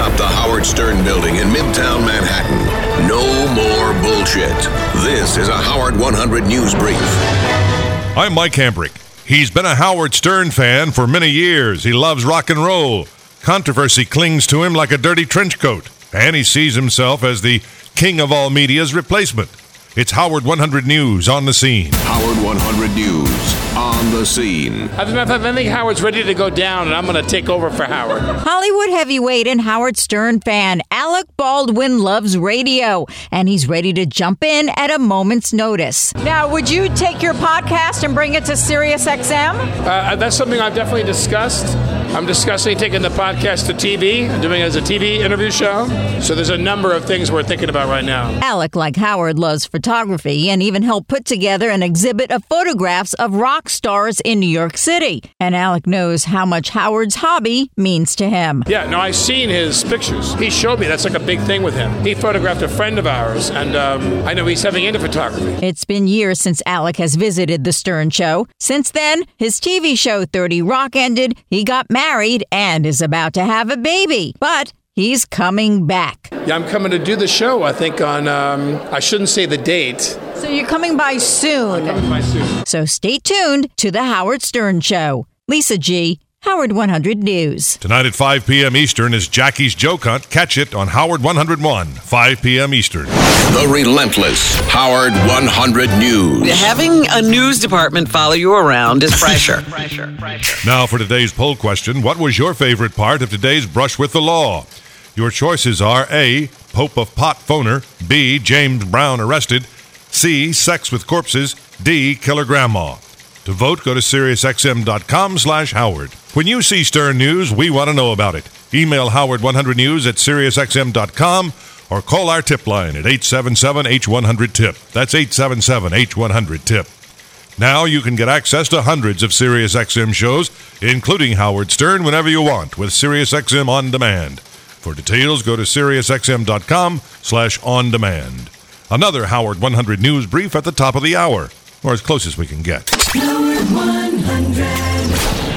atop the Howard Stern building in Midtown Manhattan. No more bullshit. This is a Howard 100 News Brief. I'm Mike Hambrick. He's been a Howard Stern fan for many years. He loves rock and roll. Controversy clings to him like a dirty trench coat, and he sees himself as the king of all media's replacement. It's Howard 100 News on the scene. Howard 100 News on the scene. As a matter of fact, I think Howard's ready to go down, and I'm going to take over for Howard. Hollywood heavyweight and Howard Stern fan Alec Baldwin loves radio, and he's ready to jump in at a moment's notice. Now, would you take your podcast and bring it to SiriusXM? Uh, that's something I've definitely discussed. I'm discussing taking the podcast to TV, doing it as a TV interview show. So there's a number of things we're thinking about right now. Alec, like Howard, loves photography and even helped put together an exhibit of photographs of rock stars in New York City. And Alec knows how much Howard's hobby means to him. Yeah, no, I've seen his pictures. He showed me that's like a big thing with him. He photographed a friend of ours, and um, I know he's having into photography. It's been years since Alec has visited the Stern Show. Since then, his TV show 30 Rock ended, he got married, and is about to have a baby. But he's coming back. Yeah, I'm coming to do the show, I think, on, um, I shouldn't say the date. So you're coming by soon. Coming by soon. So stay tuned to The Howard Stern Show. Lisa G., Howard 100 News. Tonight at 5 p.m. Eastern is Jackie's Joke Hunt. Catch it on Howard 101, 5 p.m. Eastern. The relentless Howard 100 News. Having a news department follow you around is pressure. pressure, pressure. Now for today's poll question What was your favorite part of today's Brush with the Law? Your choices are A. Pope of Pot Phoner, B. James Brown arrested, C. Sex with corpses, D. Killer Grandma. To vote, go to SiriusXM.com slash Howard. When you see Stern News, we want to know about it. Email Howard100News at SiriusXM.com or call our tip line at 877-H100-TIP. That's 877-H100-TIP. Now you can get access to hundreds of SiriusXM shows, including Howard Stern, whenever you want with SiriusXM On Demand. For details, go to SiriusXM.com slash on demand. Another Howard 100 News Brief at the top of the hour, or as close as we can get. Howard 100.